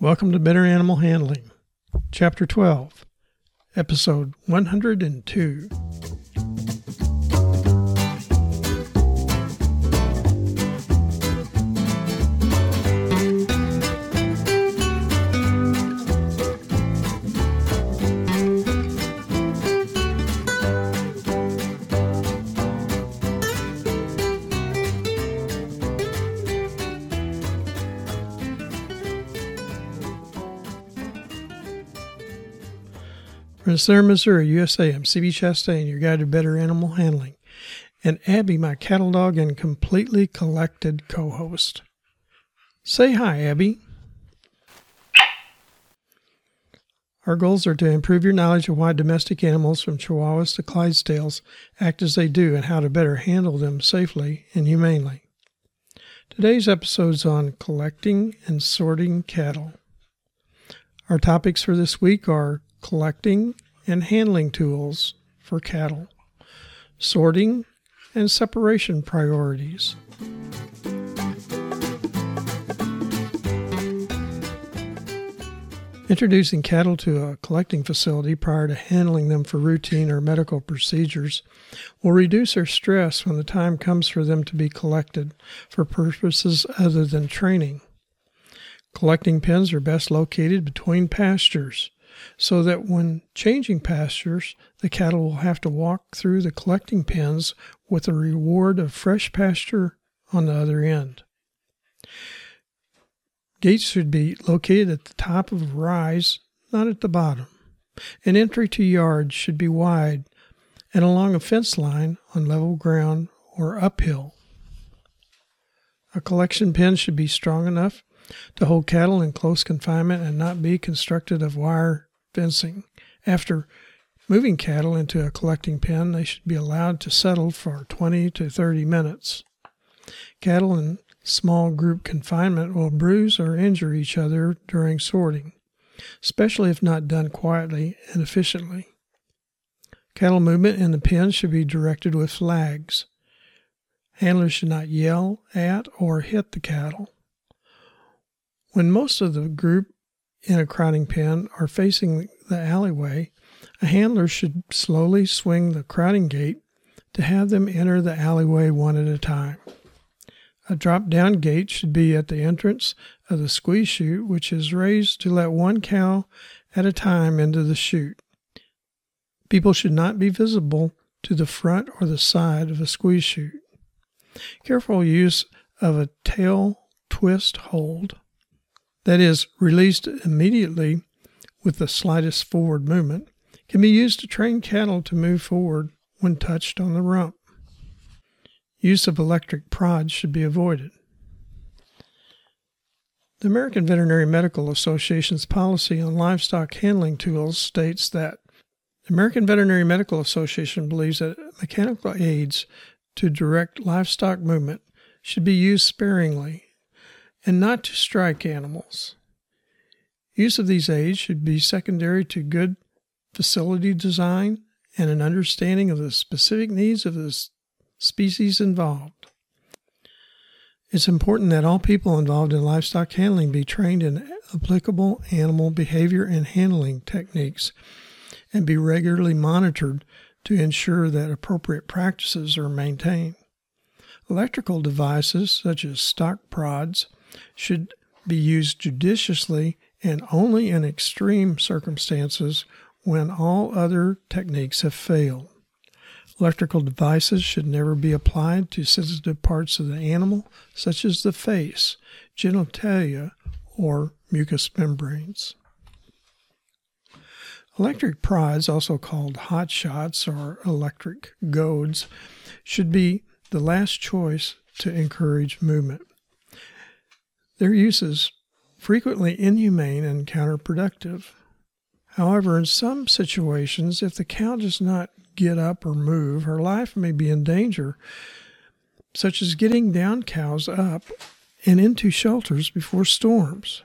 Welcome to Better Animal Handling, Chapter 12, Episode 102. From Center, Missouri, USA, I'm CB Chastain, your guide to better animal handling, and Abby, my cattle dog and completely collected co host. Say hi, Abby. Our goals are to improve your knowledge of why domestic animals from Chihuahuas to Clydesdales act as they do and how to better handle them safely and humanely. Today's episode is on collecting and sorting cattle. Our topics for this week are collecting and handling tools for cattle, sorting and separation priorities. Introducing cattle to a collecting facility prior to handling them for routine or medical procedures will reduce their stress when the time comes for them to be collected for purposes other than training. Collecting pens are best located between pastures so that when changing pastures, the cattle will have to walk through the collecting pens with a reward of fresh pasture on the other end. Gates should be located at the top of a rise, not at the bottom. An entry to yards should be wide and along a fence line on level ground or uphill. A collection pen should be strong enough to hold cattle in close confinement and not be constructed of wire fencing. After moving cattle into a collecting pen, they should be allowed to settle for 20 to 30 minutes. Cattle in small group confinement will bruise or injure each other during sorting, especially if not done quietly and efficiently. Cattle movement in the pen should be directed with flags. Handlers should not yell at or hit the cattle. When most of the group in a crowding pen are facing the alleyway, a handler should slowly swing the crowding gate to have them enter the alleyway one at a time. A drop down gate should be at the entrance of the squeeze chute, which is raised to let one cow at a time into the chute. People should not be visible to the front or the side of a squeeze chute. Careful use of a tail twist hold that is released immediately with the slightest forward movement, can be used to train cattle to move forward when touched on the rump. Use of electric prods should be avoided. The American Veterinary Medical Association's policy on livestock handling tools states that the American Veterinary Medical Association believes that mechanical aids to direct livestock movement should be used sparingly and not to strike animals. Use of these aids should be secondary to good facility design and an understanding of the specific needs of the species involved. It's important that all people involved in livestock handling be trained in applicable animal behavior and handling techniques and be regularly monitored to ensure that appropriate practices are maintained. Electrical devices such as stock prods should be used judiciously and only in extreme circumstances when all other techniques have failed. Electrical devices should never be applied to sensitive parts of the animal, such as the face, genitalia, or mucous membranes. Electric prods, also called hot shots or electric goads, should be the last choice to encourage movement. Their use is frequently inhumane and counterproductive. However, in some situations, if the cow does not get up or move, her life may be in danger, such as getting down cows up and into shelters before storms.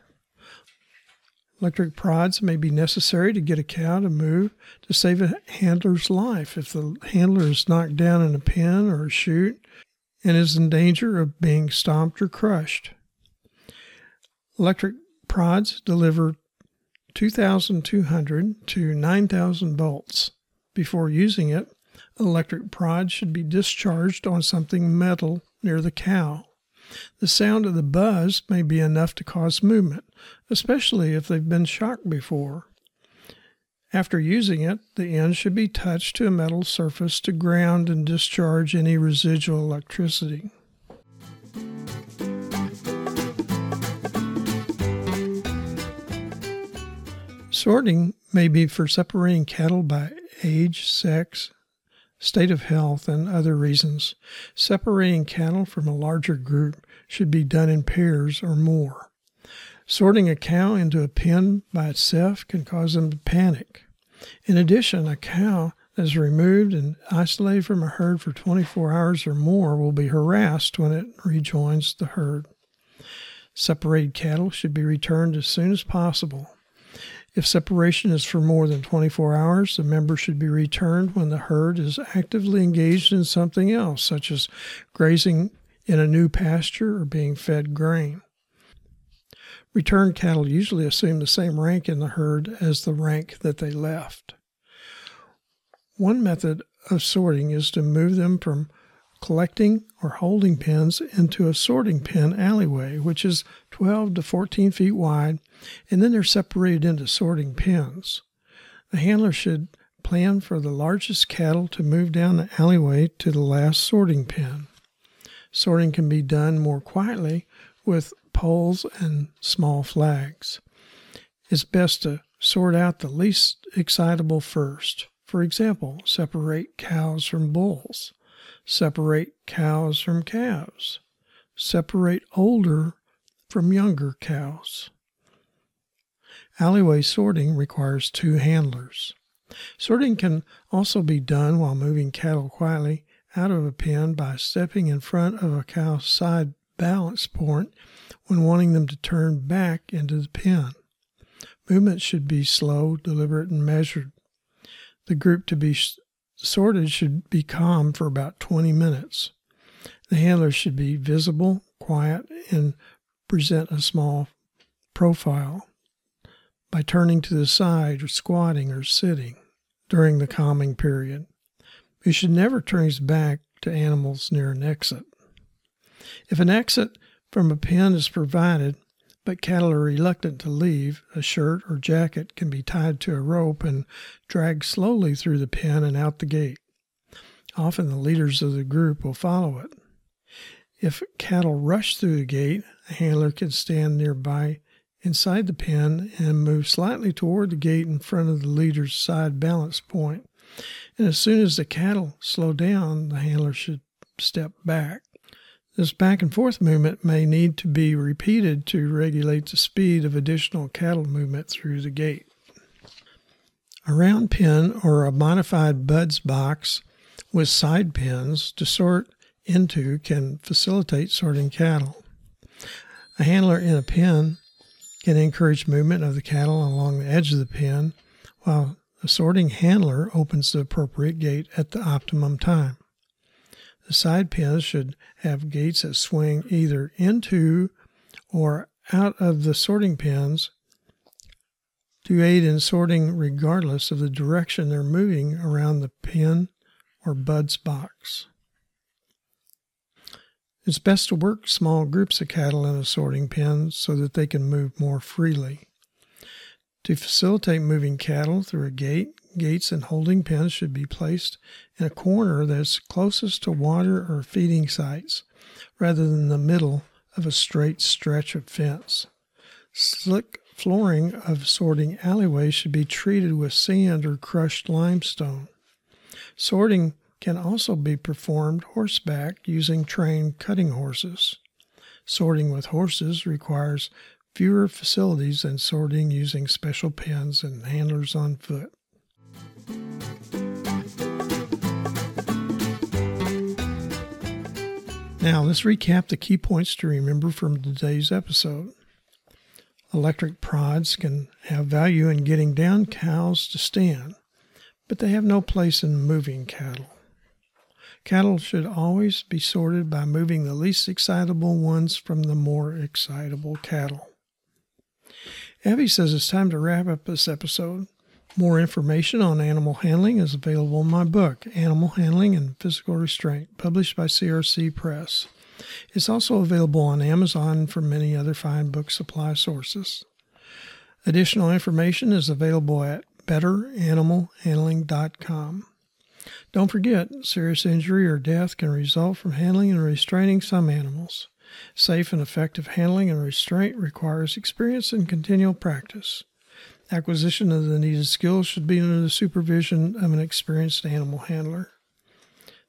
Electric prods may be necessary to get a cow to move to save a handler's life if the handler is knocked down in a pen or a chute and is in danger of being stomped or crushed. Electric Prods deliver 2,200 to 9,000 volts. Before using it, electric prod should be discharged on something metal near the cow. The sound of the buzz may be enough to cause movement, especially if they've been shocked before. After using it, the end should be touched to a metal surface to ground and discharge any residual electricity. Sorting may be for separating cattle by age, sex, state of health, and other reasons. Separating cattle from a larger group should be done in pairs or more. Sorting a cow into a pen by itself can cause them to panic. In addition, a cow that is removed and isolated from a herd for 24 hours or more will be harassed when it rejoins the herd. Separated cattle should be returned as soon as possible. If separation is for more than 24 hours, the member should be returned when the herd is actively engaged in something else, such as grazing in a new pasture or being fed grain. Returned cattle usually assume the same rank in the herd as the rank that they left. One method of sorting is to move them from collecting or holding pens into a sorting pen alleyway, which is 12 to 14 feet wide, and then they're separated into sorting pens. The handler should plan for the largest cattle to move down the alleyway to the last sorting pen. Sorting can be done more quietly with poles and small flags. It's best to sort out the least excitable first. For example, separate cows from bulls. Separate cows from calves. Separate older from younger cows. Alleyway sorting requires two handlers. Sorting can also be done while moving cattle quietly out of a pen by stepping in front of a cow's side balance point when wanting them to turn back into the pen. Movement should be slow, deliberate, and measured. The group to be sorted should be calm for about 20 minutes. The handler should be visible, quiet, and present a small profile by turning to the side or squatting or sitting during the calming period. He should never turn his back to animals near an exit. If an exit from a pen is provided, but cattle are reluctant to leave, a shirt or jacket can be tied to a rope and dragged slowly through the pen and out the gate. Often the leaders of the group will follow it. If cattle rush through the gate, a handler can stand nearby inside the pen and move slightly toward the gate in front of the leader's side balance point. And as soon as the cattle slow down, the handler should step back. This back and forth movement may need to be repeated to regulate the speed of additional cattle movement through the gate. A round pen or a modified Bud's box with side pens to sort into can facilitate sorting cattle. A handler in a pen can encourage movement of the cattle along the edge of the pen, while a sorting handler opens the appropriate gate at the optimum time. The side pins should have gates that swing either into or out of the sorting pins to aid in sorting regardless of the direction they're moving around the pin or Bud's box. It's best to work small groups of cattle in a sorting pen so that they can move more freely. To facilitate moving cattle through a gate, gates and holding pens should be placed in a corner that's closest to water or feeding sites, rather than the middle of a straight stretch of fence. Slick flooring of sorting alleyways should be treated with sand or crushed limestone. Sorting can also be performed horseback using trained cutting horses. Sorting with horses requires fewer facilities than sorting using special pens and handlers on foot. Now, let's recap the key points to remember from today's episode. Electric prods can have value in getting down cows to stand, but they have no place in moving cattle. Cattle should always be sorted by moving the least excitable ones from the more excitable cattle. Abby says it's time to wrap up this episode. More information on animal handling is available in my book, Animal Handling and Physical Restraint, published by CRC Press. It's also available on Amazon and from many other fine book supply sources. Additional information is available at betteranimalhandling.com. Don't forget, serious injury or death can result from handling and restraining some animals. Safe and effective handling and restraint requires experience and continual practice. Acquisition of the needed skills should be under the supervision of an experienced animal handler.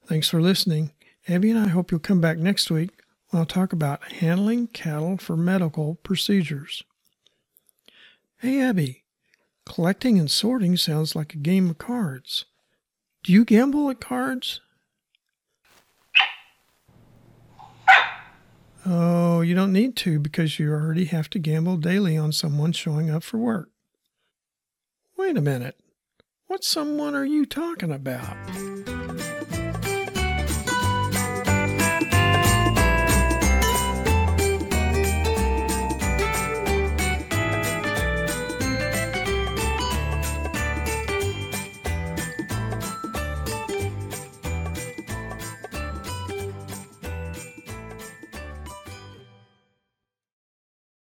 Thanks for listening. Abby and I hope you'll come back next week when I'll talk about handling cattle for medical procedures. Hey, Abby, collecting and sorting sounds like a game of cards. Do you gamble at cards? Oh, you don't need to because you already have to gamble daily on someone showing up for work. Wait a minute. What someone are you talking about?